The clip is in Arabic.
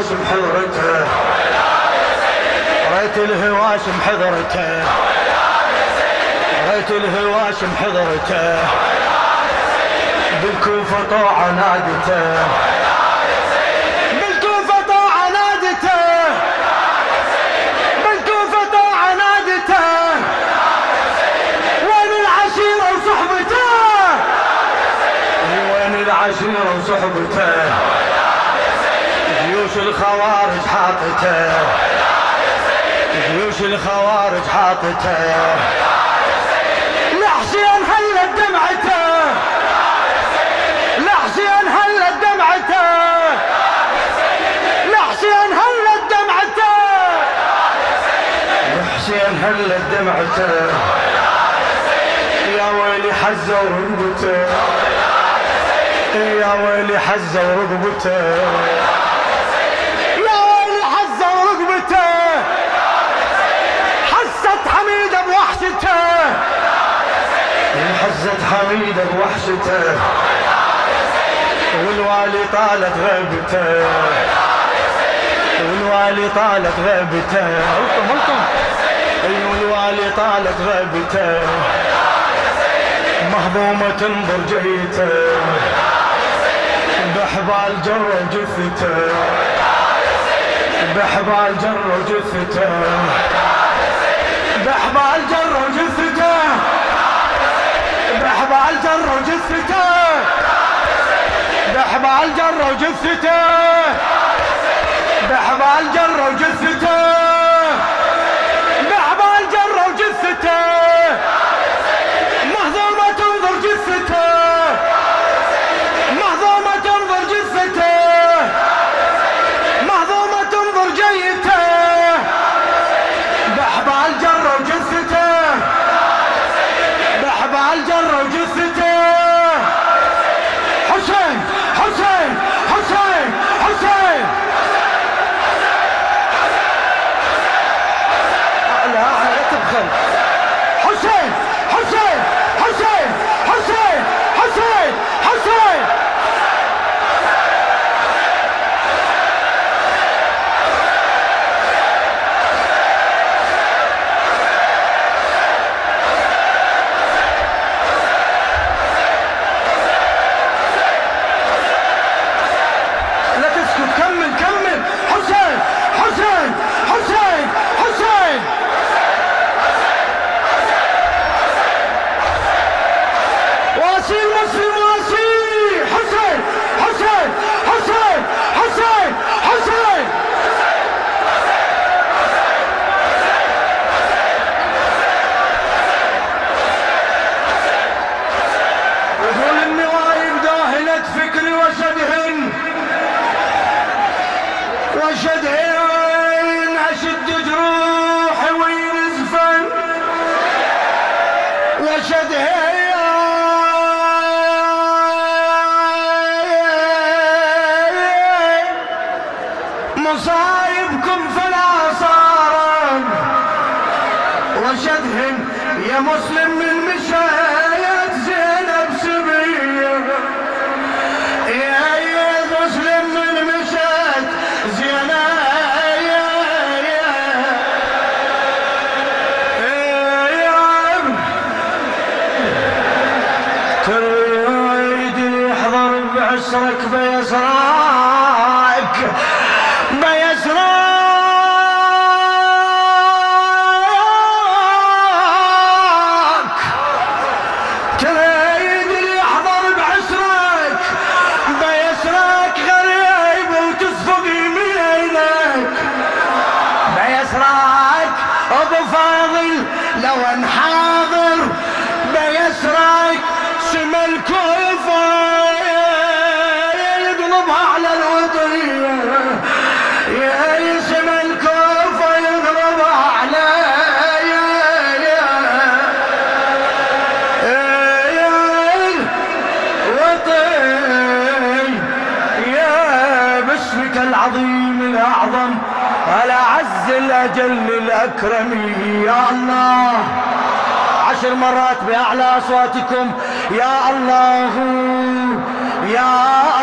الهواشم حضرته ريت الهواشم حضرته ريت الهواشم حضرته بالكوفة طوع نادته. بالكوفة طوع نادته. بالكوفة طوع نادته. وين العشيرة وصحبته؟ وين العشيرة وصحبته؟ جيوش الخوارج حاطته. جيوش الخوارج حاطته. لحسين هلت دمعته. لحسين هلت دمعته. لحسين هلت دمعته. لحسين هلت دمعته. يا ويلي حزة ورقبته. يا ويلي حزة ورقبته. بوحشته والوالي طالت غيبته والوالي طالت غيبته الطم أي والوالي طالت غيبته مهضومة تنظر جيته بحبال جر جثته بحبال جر جثته بحبال جر جثته جثته بحبال جر جثته وشدهن أشد جروحي وينزفن وشدهن مصايبكم فلا صارن وشدهن يا مسلم من مشاية الأعظم الأعز الأجل الأكرم يا الله. عشر مرات بأعلى أصواتكم يا الله يا